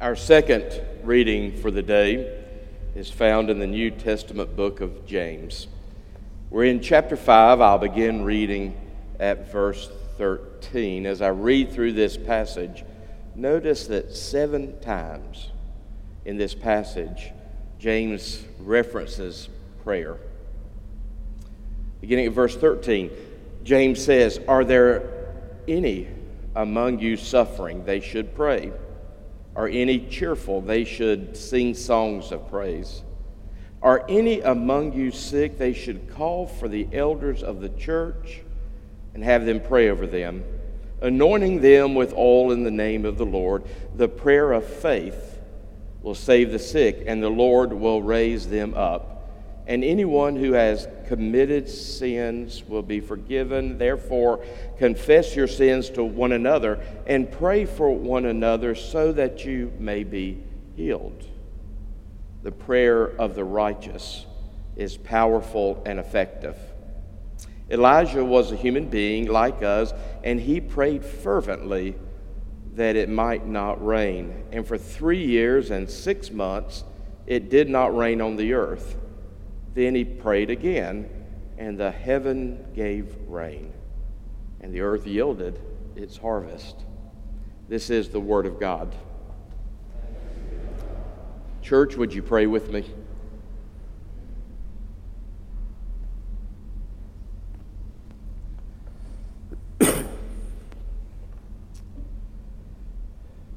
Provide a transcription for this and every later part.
Our second reading for the day is found in the New Testament book of James. We're in chapter 5. I'll begin reading at verse 13. As I read through this passage, notice that seven times in this passage, James references prayer. Beginning at verse 13, James says, Are there any among you suffering? They should pray are any cheerful? They should sing songs of praise. Are any among you sick? They should call for the elders of the church and have them pray over them, anointing them with oil in the name of the Lord. The prayer of faith will save the sick, and the Lord will raise them up and anyone who has committed sins will be forgiven. Therefore, confess your sins to one another and pray for one another so that you may be healed. The prayer of the righteous is powerful and effective. Elijah was a human being like us, and he prayed fervently that it might not rain. And for three years and six months, it did not rain on the earth. Then he prayed again, and the heaven gave rain, and the earth yielded its harvest. This is the word of God. Church, would you pray with me?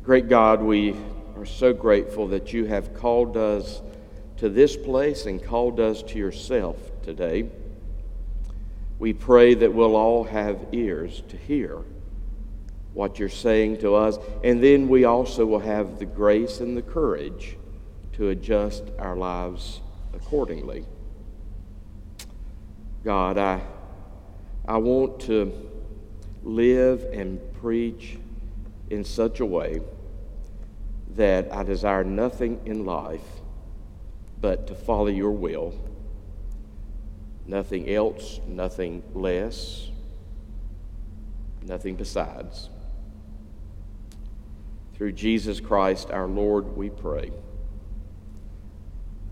Great God, we are so grateful that you have called us to this place and called us to yourself today. We pray that we'll all have ears to hear what you're saying to us, and then we also will have the grace and the courage to adjust our lives accordingly. God, I, I want to live and preach in such a way that I desire nothing in life but to follow your will. Nothing else, nothing less, nothing besides. Through Jesus Christ our Lord, we pray.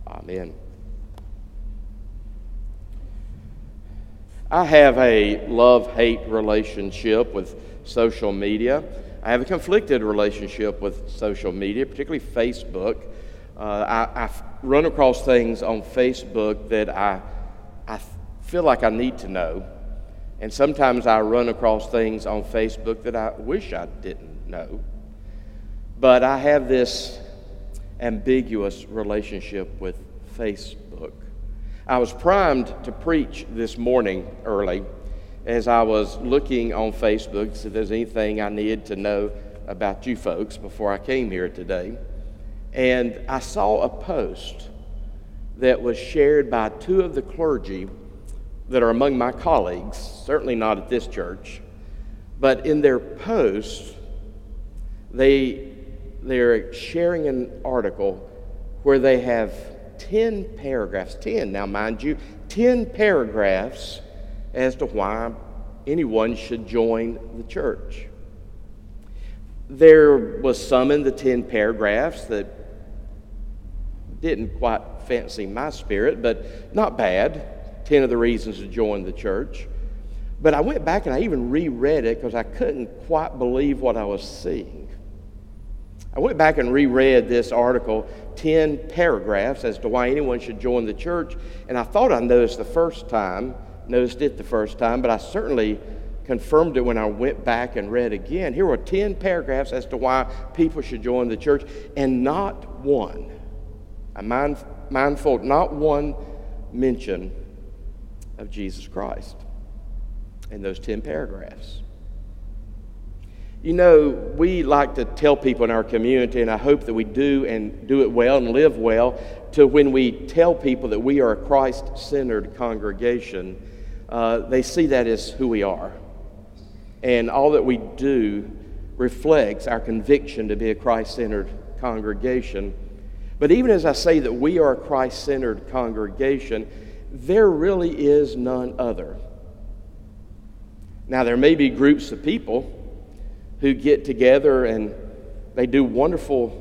Amen. I have a love hate relationship with social media. I have a conflicted relationship with social media, particularly Facebook. Uh, I, I run across things on Facebook that I, I feel like I need to know. And sometimes I run across things on Facebook that I wish I didn't know. But I have this ambiguous relationship with Facebook. I was primed to preach this morning early as I was looking on Facebook to see if there's anything I needed to know about you folks before I came here today. And I saw a post that was shared by two of the clergy that are among my colleagues, certainly not at this church, but in their post, they, they're sharing an article where they have 10 paragraphs, 10 now, mind you, 10 paragraphs as to why anyone should join the church. There was some in the 10 paragraphs that didn't quite fancy my spirit, but not bad. 10 of the reasons to join the church. But I went back and I even reread it because I couldn't quite believe what I was seeing. I went back and reread this article, 10 paragraphs as to why anyone should join the church, and I thought I noticed the first time, noticed it the first time, but I certainly confirmed it when I went back and read again. Here were 10 paragraphs as to why people should join the church, and not one I'm mind, not one mention of Jesus Christ in those 10 paragraphs. You know, we like to tell people in our community, and I hope that we do and do it well and live well, to when we tell people that we are a Christ centered congregation, uh, they see that as who we are. And all that we do reflects our conviction to be a Christ centered congregation. But even as I say that we are a Christ centered congregation, there really is none other. Now, there may be groups of people who get together and they do wonderful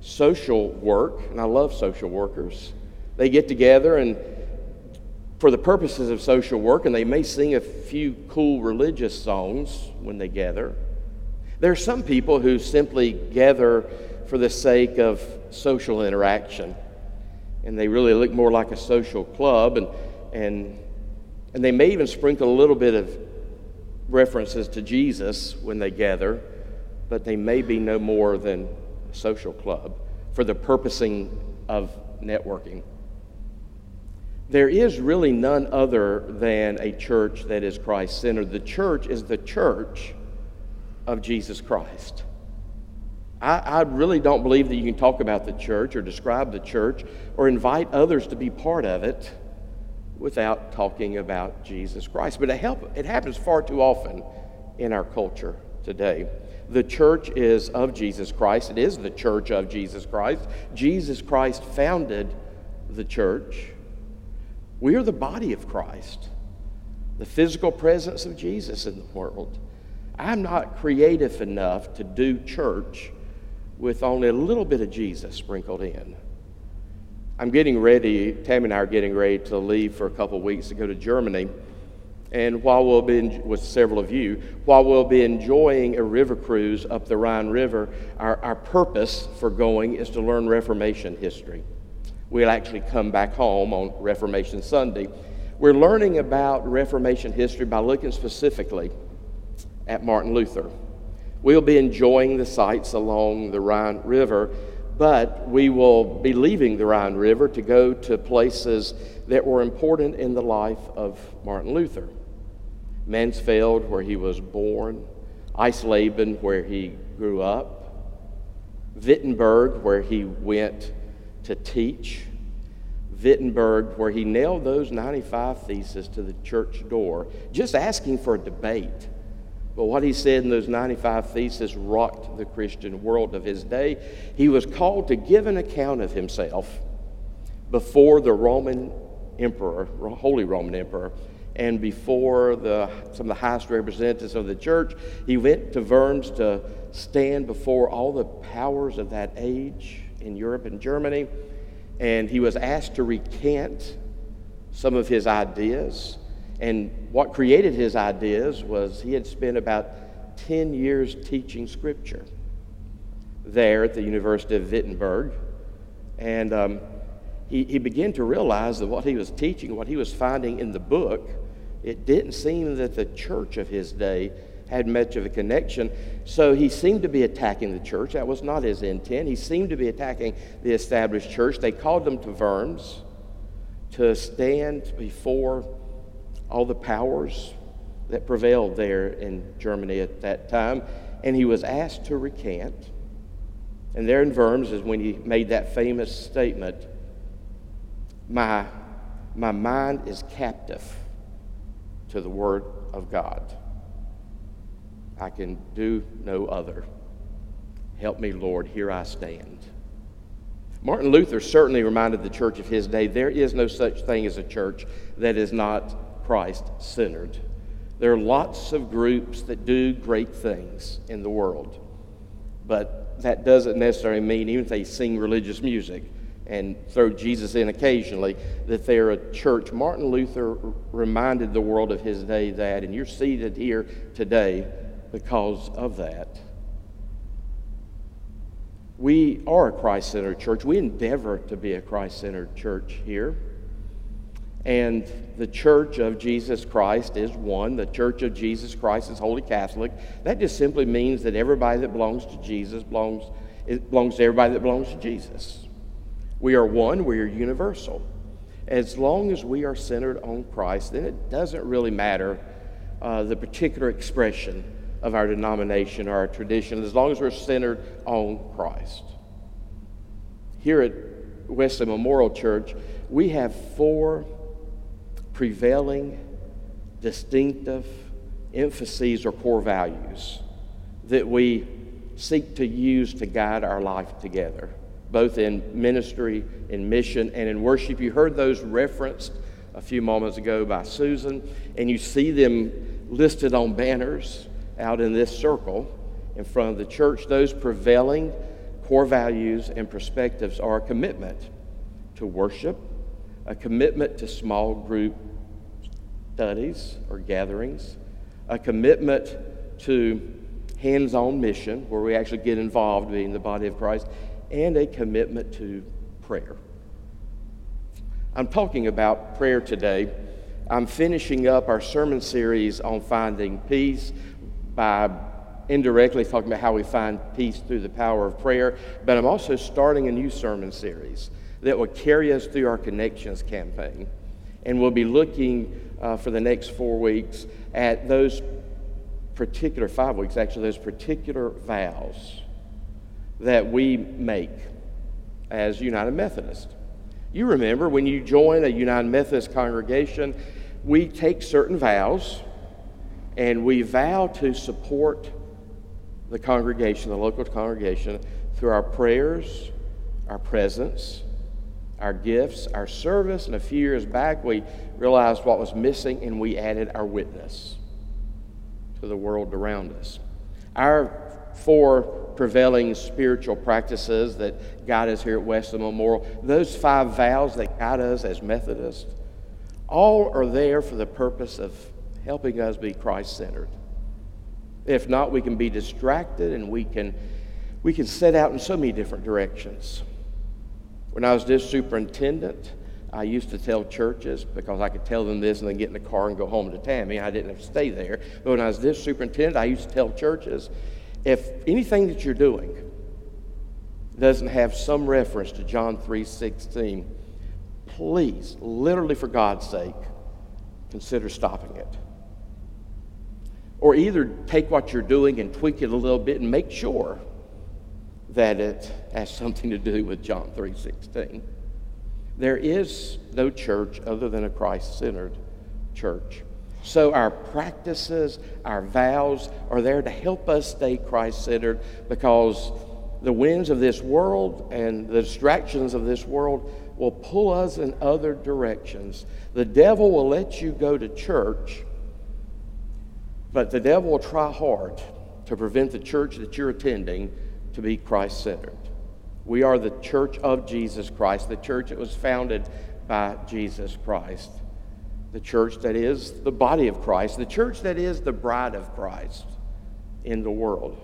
social work, and I love social workers. They get together and for the purposes of social work, and they may sing a few cool religious songs when they gather. There are some people who simply gather for the sake of social interaction, and they really look more like a social club, and, and, and they may even sprinkle a little bit of references to Jesus when they gather, but they may be no more than a social club for the purposing of networking. There is really none other than a church that is Christ centered. The church is the church of Jesus Christ. I, I, really don't believe that you can talk about the church or describe the church or invite others to be part of it without talking about Jesus Christ. But it, help, it happens far too often in our culture today. The church is of Jesus Christ. It is the church of Jesus Christ. Jesus Christ founded the church. We are the body of Christ, the physical presence of Jesus in the world. I'm not creative enough to do church with only a little bit of Jesus sprinkled in. I'm getting ready, Tammy and I are getting ready to leave for a couple of weeks to go to Germany. And while we'll be, with several of you, while we'll be enjoying a river cruise up the Rhine River, our, our purpose for going is to learn Reformation history we'll actually come back home on Reformation Sunday. We're learning about Reformation history by looking specifically at Martin Luther. We'll be enjoying the sights along the Rhine River, but we will be leaving the Rhine River to go to places that were important in the life of Martin Luther. Mansfeld, where he was born, Eisleben, where he grew up, Wittenberg, where he went to teach. Wittenberg, where he nailed those 95 theses to the church door, just asking for a debate. But what he said in those 95 theses rocked the Christian world of his day. He was called to give an account of himself before the Roman emperor, Holy Roman Emperor, and before the, some of the highest representatives of the church. He went to Worms to stand before all the powers of that age in Europe and Germany, and he was asked to recant some of his ideas. And what created his ideas was he had spent about 10 years teaching Scripture there at the University of Wittenberg. And um, he, he began to realize that what he was teaching, what he was finding in the book, it didn't seem that the church of his day had much of a connection. So he seemed to be attacking the church. That was not his intent. He seemed to be attacking the established church. They called them to Worms to stand before all the powers that prevailed there in Germany at that time. And he was asked to recant. And there in Worms is when he made that famous statement My, my mind is captive to the Word of God. I can do no other. Help me, Lord, here I stand. Martin Luther certainly reminded the church of his day there is no such thing as a church that is not Christ centered. There are lots of groups that do great things in the world, but that doesn't necessarily mean, even if they sing religious music and throw Jesus in occasionally, that they're a church. Martin Luther reminded the world of his day that, and you're seated here today because of that. We are a Christ centered church. We endeavor to be a Christ centered church here. And the church of Jesus Christ is one. The church of Jesus Christ is Holy Catholic. That just simply means that everybody that belongs to Jesus belongs, it belongs to everybody that belongs to Jesus. We are one, we are universal. As long as we are centered on Christ, then it doesn't really matter uh, the particular expression of our denomination or our tradition as long as we're centered on Christ. Here at Wesley Memorial Church, we have four prevailing, distinctive emphases or core values that we seek to use to guide our life together, both in ministry, in mission, and in worship. You heard those referenced a few moments ago by Susan, and you see them listed on banners out in this circle in front of the church, those prevailing core values and perspectives are a commitment to worship, a commitment to small group studies or gatherings, a commitment to hands on mission, where we actually get involved being the body of Christ, and a commitment to prayer. I'm talking about prayer today. I'm finishing up our sermon series on finding peace by indirectly talking about how we find peace through the power of prayer, but I'm also starting a new sermon series that will carry us through our Connections campaign. And we'll be looking uh, for the next four weeks at those particular, five weeks actually, those particular vows that we make as United Methodist. You remember when you join a United Methodist congregation, we take certain vows and we vow to support the congregation, the local congregation, through our prayers, our presence, our gifts, our service, and a few years back we realized what was missing and we added our witness to the world around us. Our four prevailing spiritual practices that guide us here at Wesley Memorial, those five vows that guide us as Methodists, all are there for the purpose of helping us be Christ centered. If not, we can be distracted and we can, we can set out in so many different directions. When I was this superintendent, I used to tell churches because I could tell them this and then get in the car and go home to Tammy. I didn't have to stay there. But when I was this superintendent, I used to tell churches if anything that you're doing doesn't have some reference to John 3:16, please, literally for God's sake, consider stopping it. Or either take what you're doing and tweak it a little bit and make sure that it has something to do with John 3:16. There is no church other than a Christ-centered church. So our practices, our vows are there to help us stay Christ-centered because the winds of this world and the distractions of this world will pull us in other directions. The devil will let you go to church, but the devil will try hard to prevent the church that you're attending to be Christ centered. We are the church of Jesus Christ, the church that was founded by Jesus Christ, the church that is the body of Christ, the church that is the bride of Christ in the world.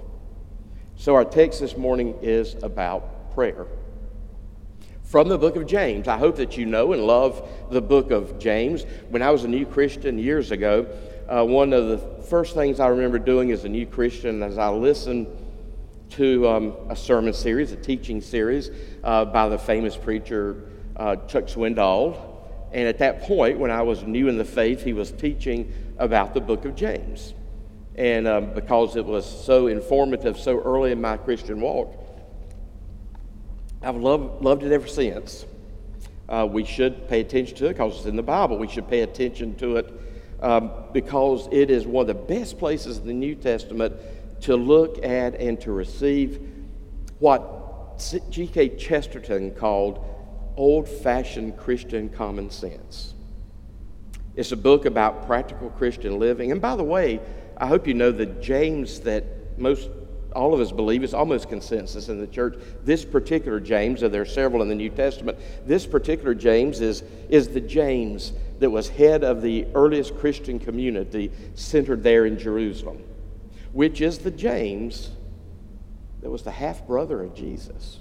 So, our text this morning is about prayer. From the book of James. I hope that you know and love the book of James. When I was a new Christian years ago, uh, one of the first things I remember doing as a new Christian as I listened to um, a sermon series, a teaching series uh, by the famous preacher uh, Chuck Swindoll. And at that point, when I was new in the faith, he was teaching about the book of James. And um, because it was so informative so early in my Christian walk, I've loved, loved it ever since. Uh, we should pay attention to it because it's in the Bible. We should pay attention to it um, because it is one of the best places in the New Testament to look at and to receive what G.K. Chesterton called old fashioned Christian common sense. It's a book about practical Christian living. And by the way, I hope you know the James, that most all of us believe, is almost consensus in the church. This particular James, and there are several in the New Testament, this particular James is, is the James that was head of the earliest Christian community centered there in Jerusalem which is the James that was the half brother of Jesus.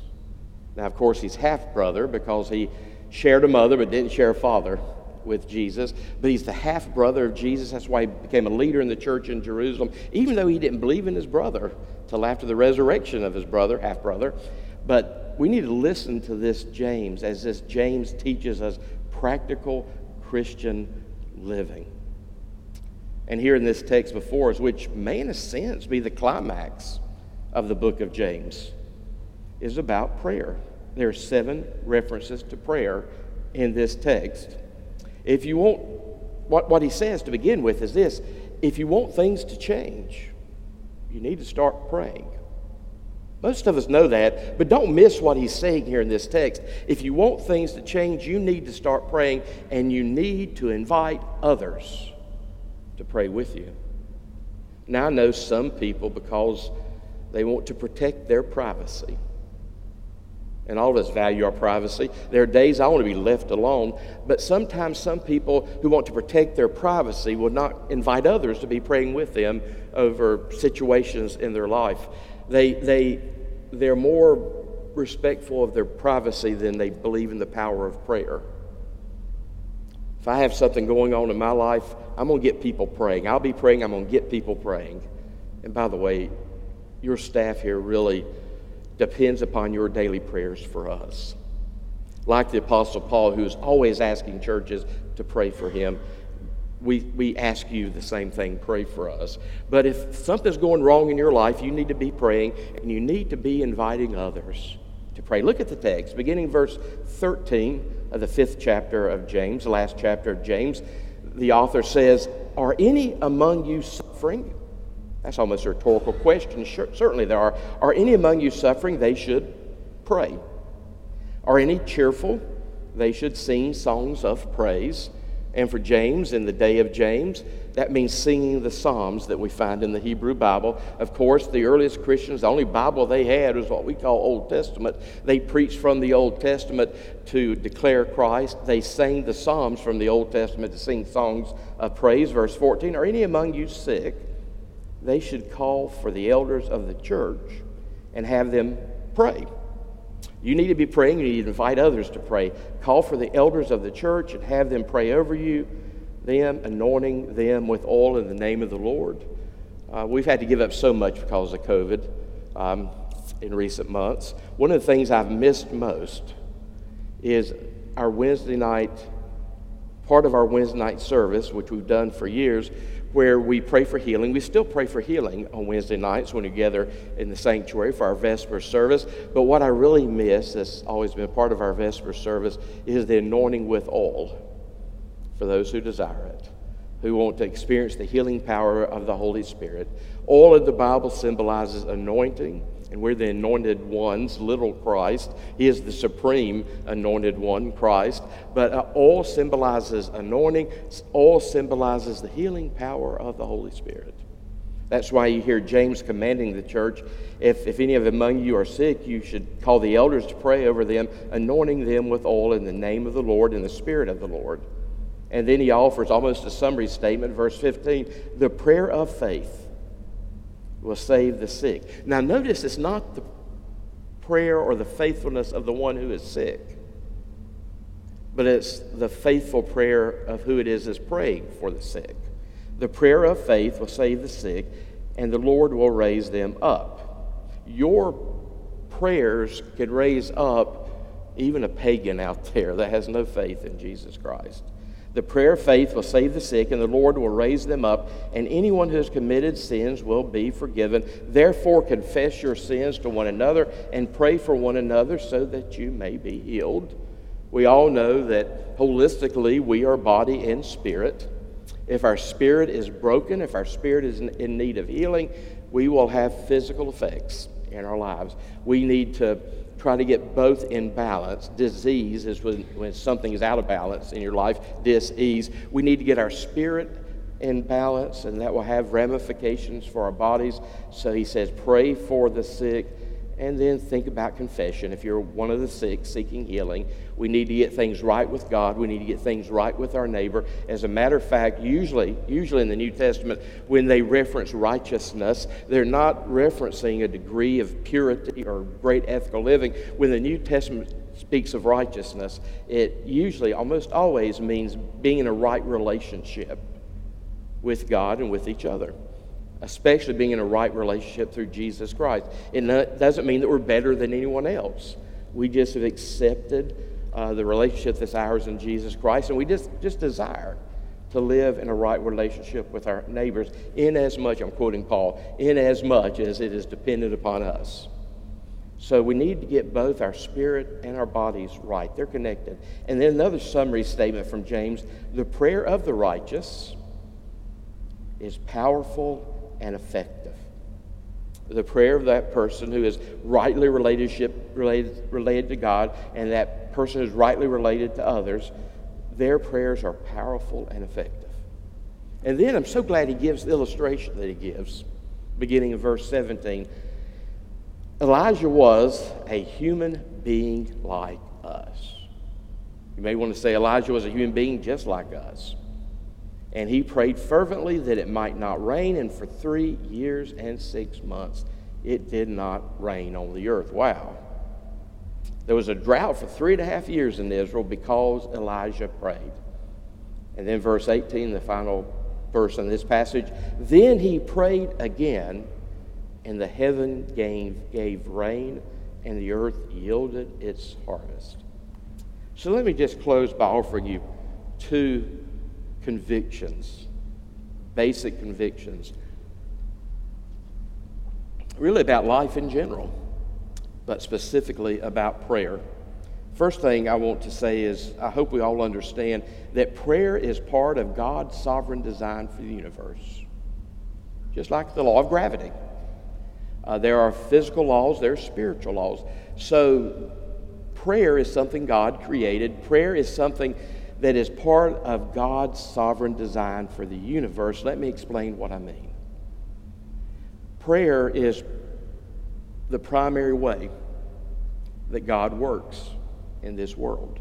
Now, of course, he's half brother because he shared a mother but didn't share a father with Jesus. But he's the half brother of Jesus. That's why he became a leader in the church in Jerusalem, even though he didn't believe in his brother till after the resurrection of his brother, half brother. But we need to listen to this James as this James teaches us practical Christian living and here in this text before us, which may in a sense be the climax of the book of James, is about prayer. There are seven references to prayer in this text. If you want, what, what he says to begin with is this if you want things to change, you need to start praying. Most of us know that, but don't miss what he's saying here in this text. If you want things to change, you need to start praying and you need to invite others to pray with you. Now, I know some people, because they want to protect their privacy, And all of us value our privacy. There are days I want to be left alone, but sometimes some people who want to protect their privacy will not invite others to be praying with them over situations in their life. They, they, they're more respectful of their privacy than they believe in the power of prayer. If I have something going on in my life, I'm going to get people praying. I'll be praying, I'm going to get people praying. And by the way, your staff here really depends upon your daily prayers for us. Like the Apostle Paul, who's always asking churches to pray for him, we, we ask you the same thing pray for us. But if something's going wrong in your life, you need to be praying and you need to be inviting others to pray. Look at the text, beginning verse 13 of the fifth chapter of James, the last chapter of James. The author says, Are any among you suffering? That's almost a rhetorical question. Sure, certainly there are. Are any among you suffering? They should pray. Are any cheerful? They should sing songs of praise. And for James, in the day of James, that means singing the Psalms that we find in the Hebrew Bible. Of course, the earliest Christians, the only Bible they had was what we call Old Testament. They preached from the Old Testament to declare Christ. They sang the Psalms from the Old Testament to sing songs of praise. Verse 14 Are any among you sick? they should call for the elders of the church and have them pray. You need to be praying, you need to invite others to pray. Call for the elders of the church and have them pray over you, them anointing them with oil in the name of the Lord. Uh, we've had to give up so much because of COVID um, in recent months. One of the things I've missed most is our Wednesday night, part of our Wednesday night service, which we've done for years, where we pray for healing. We still pray for healing on Wednesday nights when we gather in the sanctuary for our Vesper service. But what I really miss, that's always been part of our Vesper service, is the anointing with oil for those who desire it, who want to experience the healing power of the Holy Spirit. Oil in the Bible symbolizes anointing and we're the anointed ones, little Christ. He is the supreme anointed one, Christ. But uh, oil symbolizes anointing, oil symbolizes the healing power of the Holy Spirit. That's why you hear James commanding the church if, if any of among you are sick, you should call the elders to pray over them, anointing them with oil in the name of the Lord and the Spirit of the Lord. And then he offers almost a summary statement, verse 15 the prayer of faith will save the sick. Now, notice it's not the prayer or the faithfulness of the one who is sick, but it's the faithful prayer of who it is that's praying for the sick. The prayer of faith will save the sick, and the Lord will raise them up. Your prayers could raise up even a pagan out there that has no faith in Jesus Christ. The prayer of faith will save the sick, and the Lord will raise them up, and anyone who has committed sins will be forgiven. Therefore, confess your sins to one another and pray for one another so that you may be healed. We all know that holistically we are body and spirit. If our spirit is broken, if our spirit is in need of healing, we will have physical effects in our lives. We need to try to get both in balance. Disease is when, when something is out of balance in your life, dis-ease. We need to get our spirit in balance, and that will have ramifications for our bodies. So he says, pray for the sick and then think about confession. If you're one of the sick seeking healing, we need to get things right with God. We need to get things right with our neighbor. As a matter of fact, usually, usually in the New Testament, when they reference righteousness, they're not referencing a degree of purity or great ethical living. When the New Testament speaks of righteousness, it usually, almost always, means being in a right relationship with God and with each other especially being in a right relationship through Jesus Christ. It doesn't mean that we're better than anyone else. We just have accepted uh, the relationship that's ours in Jesus Christ, and we just, just desire to live in a right relationship with our neighbors, in as much, I'm quoting Paul, in as much as it is dependent upon us. So we need to get both our spirit and our bodies right. They're connected. And then another summary statement from James the prayer of the righteous is powerful and effective. The prayer of that person who is rightly relationship, related, related to God and that person who is rightly related to others, their prayers are powerful and effective. And then I'm so glad he gives the illustration that he gives, beginning in verse 17. Elijah was a human being like us. You may want to say Elijah was a human being just like us. And he prayed fervently that it might not rain, and for three years and six months it did not rain on the earth. Wow. There was a drought for three and a half years in Israel because Elijah prayed. And then, verse 18, the final verse in this passage then he prayed again, and the heaven gave, gave rain, and the earth yielded its harvest. So let me just close by offering you two convictions, basic convictions, really about life in general, but specifically about prayer. First thing I want to say is I hope we all understand that prayer is part of God's sovereign design for the universe, just like the law of gravity. Uh, there are physical laws, there are spiritual laws. So, prayer is something God created. Prayer is something that is part of God's sovereign design for the universe. Let me explain what I mean. Prayer is the primary way that God works in this world.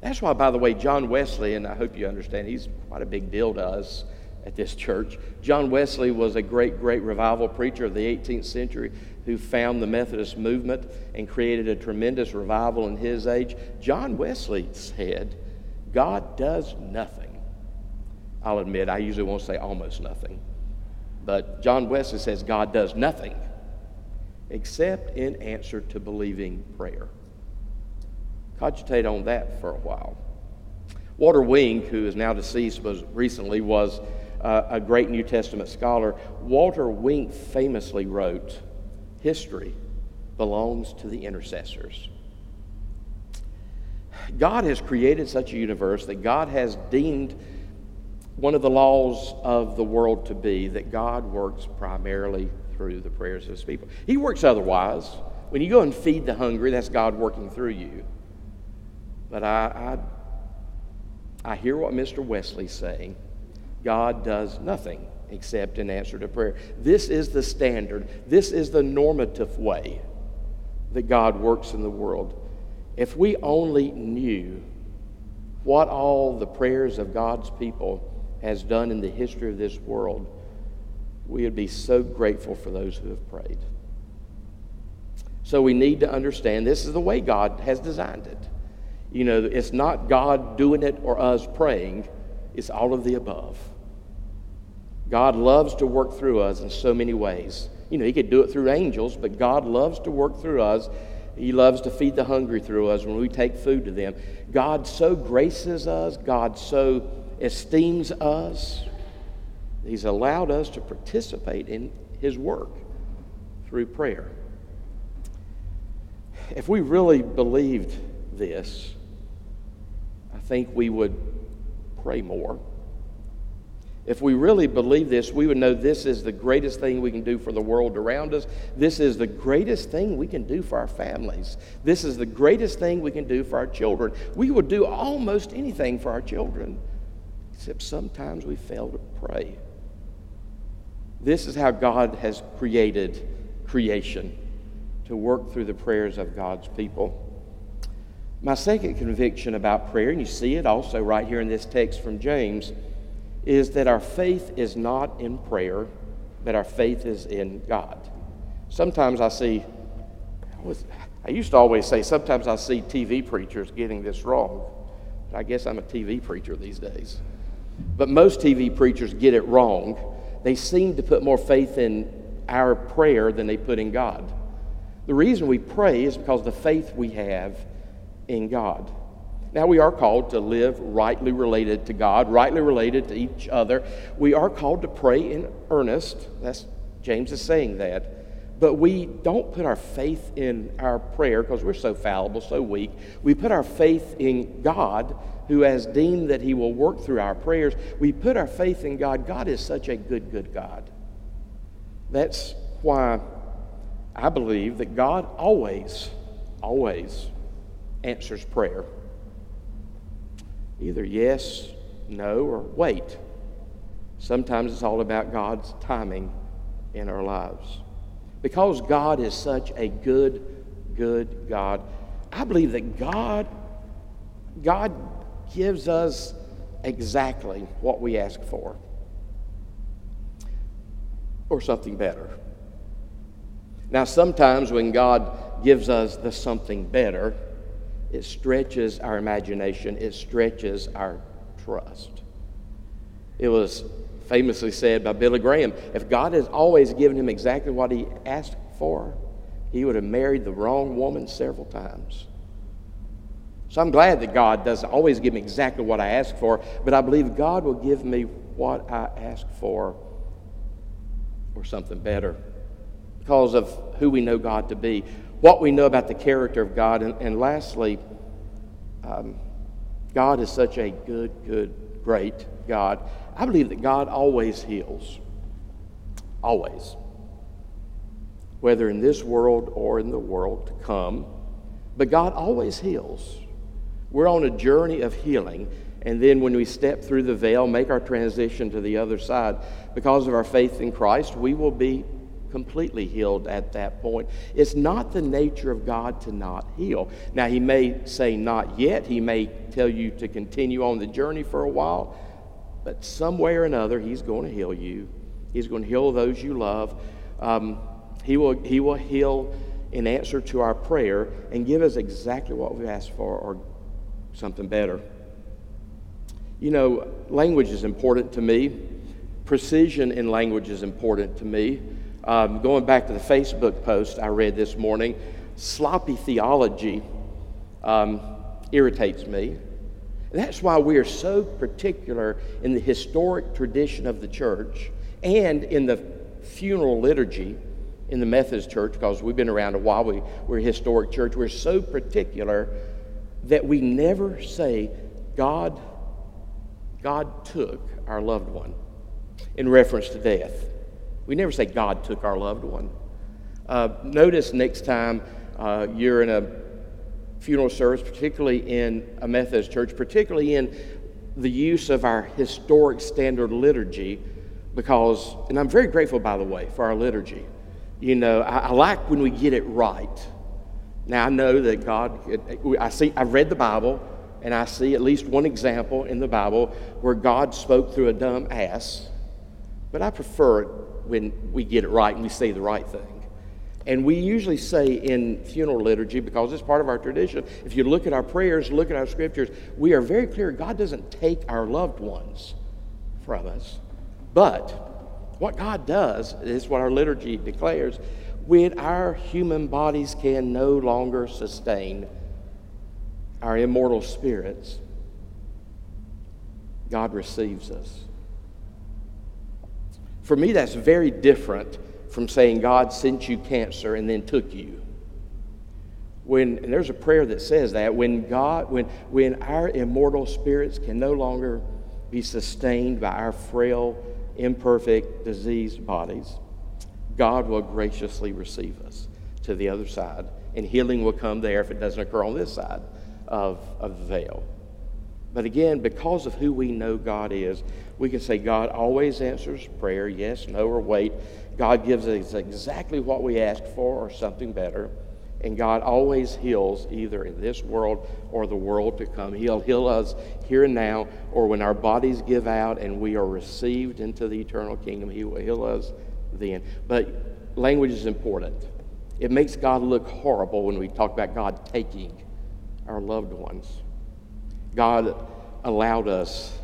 That's why, by the way, John Wesley, and I hope you understand, he's quite a big deal to us at this church. John Wesley was a great, great revival preacher of the 18th century who found the Methodist movement and created a tremendous revival in his age. John Wesley said, God does nothing. I'll admit, I usually won't say almost nothing. But John Wesley says God does nothing except in answer to believing prayer. Cogitate on that for a while. Walter Wink, who is now deceased, was recently was uh, a great New Testament scholar. Walter Wink famously wrote, "History belongs to the intercessors." God has created such a universe that God has deemed one of the laws of the world to be that God works primarily through the prayers of his people. He works otherwise. When you go and feed the hungry, that's God working through you. But I, I, I hear what Mr. Wesley's saying. God does nothing except in answer to prayer. This is the standard, this is the normative way that God works in the world. If we only knew what all the prayers of God's people has done in the history of this world, we would be so grateful for those who have prayed. So we need to understand this is the way God has designed it. You know, it's not God doing it or us praying, it's all of the above. God loves to work through us in so many ways. You know, He could do it through angels, but God loves to work through us. He loves to feed the hungry through us when we take food to them. God so graces us, God so esteems us. He's allowed us to participate in His work through prayer. If we really believed this, I think we would pray more. If we really believe this, we would know this is the greatest thing we can do for the world around us. This is the greatest thing we can do for our families. This is the greatest thing we can do for our children. We would do almost anything for our children, except sometimes we fail to pray. This is how God has created creation to work through the prayers of God's people. My second conviction about prayer, and you see it also right here in this text from James, is that our faith is not in prayer, but our faith is in God. Sometimes I see, I used to always say, sometimes I see TV preachers getting this wrong. I guess I'm a TV preacher these days. But most TV preachers get it wrong. They seem to put more faith in our prayer than they put in God. The reason we pray is because the faith we have in God. Now, we are called to live rightly related to God, rightly related to each other. We are called to pray in earnest. That's James is saying that. But we don't put our faith in our prayer because we're so fallible, so weak. We put our faith in God, who has deemed that He will work through our prayers. We put our faith in God. God is such a good, good God. That's why I believe that God always, always answers prayer. Either yes, no, or wait. Sometimes it's all about God's timing in our lives. because God is such a good, good God, I believe that God, God gives us exactly what we ask for or something better. Now, sometimes when God gives us the something better, it stretches our imagination, it stretches our trust. It was famously said by Billy Graham if God has always given him exactly what he asked for, he would have married the wrong woman several times. So I'm glad that God doesn't always give me exactly what I ask for, but I believe God will give me what I ask for or something better because of who we know God to be, what we know about the character of God, and, and lastly, um, God is such a good, good, great God. I believe that God always heals. Always. Whether in this world or in the world to come. But God always heals. We're on a journey of healing. And then when we step through the veil, make our transition to the other side, because of our faith in Christ, we will be completely healed at that point. It's not the nature of God to not heal. Now, He may say not yet, He may tell you to continue on the journey for a while, but some way or another, He's going to heal you. He's going to heal those you love. Um, he, will, he will heal in answer to our prayer and give us exactly what we asked for or something better. You know, language is important to me. Precision in language is important to me. Um, going back to the Facebook post I read this morning, sloppy theology um, irritates me. That's why we are so particular in the historic tradition of the church and in the funeral liturgy in the Methodist church, because we've been around a while, we, we're a historic church. We're so particular that we never say, God, God took our loved one in reference to death. We never say, God took our loved one. Uh, notice next time uh, you're in a funeral service, particularly in a Methodist church, particularly in the use of our historic standard liturgy, because, and I'm very grateful, by the way, for our liturgy. You know, I, I like when we get it right. Now, I know that God, I see, I've read the Bible, and I see at least one example in the Bible where God spoke through a dumb ass, but I prefer it when we get it right and we say the right thing. And we usually say in funeral liturgy, because it's part of our tradition, if you look at our prayers, look at our scriptures, we are very clear God doesn't take our loved ones from us. But what God does is what our liturgy declares when our human bodies can no longer sustain our immortal spirits, God receives us. For me, that's very different from saying God sent you cancer and then took you. When, and there's a prayer that says that when God, when, when our immortal spirits can no longer be sustained by our frail, imperfect, diseased bodies, God will graciously receive us to the other side, and healing will come there if it doesn't occur on this side of, of the veil. But again, because of who we know God is, we can say God always answers prayer, yes, no, or wait. God gives us exactly what we ask for or something better. And God always heals either in this world or the world to come. He'll heal us here and now, or when our bodies give out and we are received into the eternal kingdom, He will heal us then. But language is important. It makes God look horrible when we talk about God taking our loved ones. God allowed us,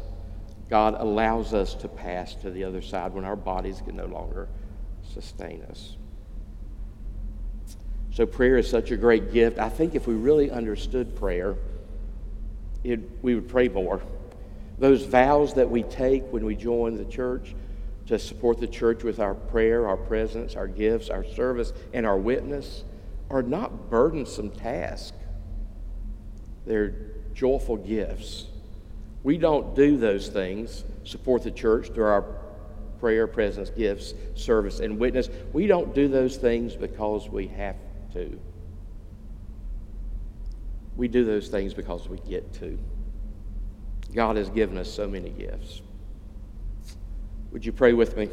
God allows us to pass to the other side when our bodies can no longer sustain us. So, prayer is such a great gift. I think if we really understood prayer, it, we would pray more. Those vows that we take when we join the church to support the church with our prayer, our presence, our gifts, our service, and our witness are not burdensome tasks. They're joyful gifts. We don't do those things, support the church through our prayer, presence, gifts, service, and witness. We don't do those things because we have to. We do those things because we get to. God has given us so many gifts. Would you pray with me?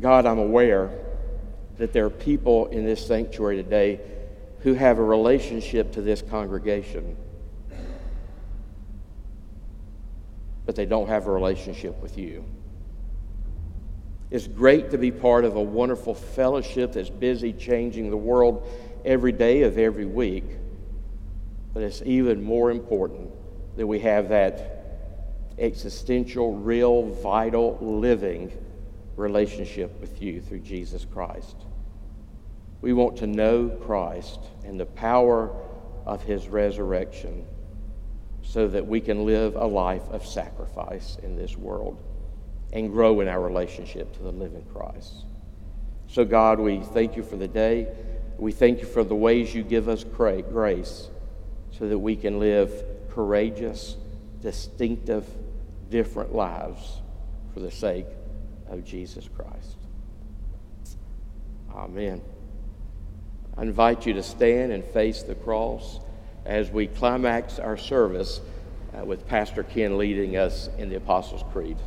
God, I'm aware that there are people in this sanctuary today who have a relationship to this congregation, but they don't have a relationship with you. It's great to be part of a wonderful fellowship that's busy changing the world every day of every week. But it's even more important that we have that existential, real, vital, living relationship with you through Jesus Christ. We want to know Christ and the power of his resurrection so that we can live a life of sacrifice in this world and grow in our relationship to the living Christ. So, God, we thank you for the day. We thank you for the ways you give us grace so that we can live courageous, distinctive, different lives for the sake of Jesus Christ. Amen. I invite you to stand and face the cross as we climax our service uh, with Pastor Ken leading us in the Apostles' Creed.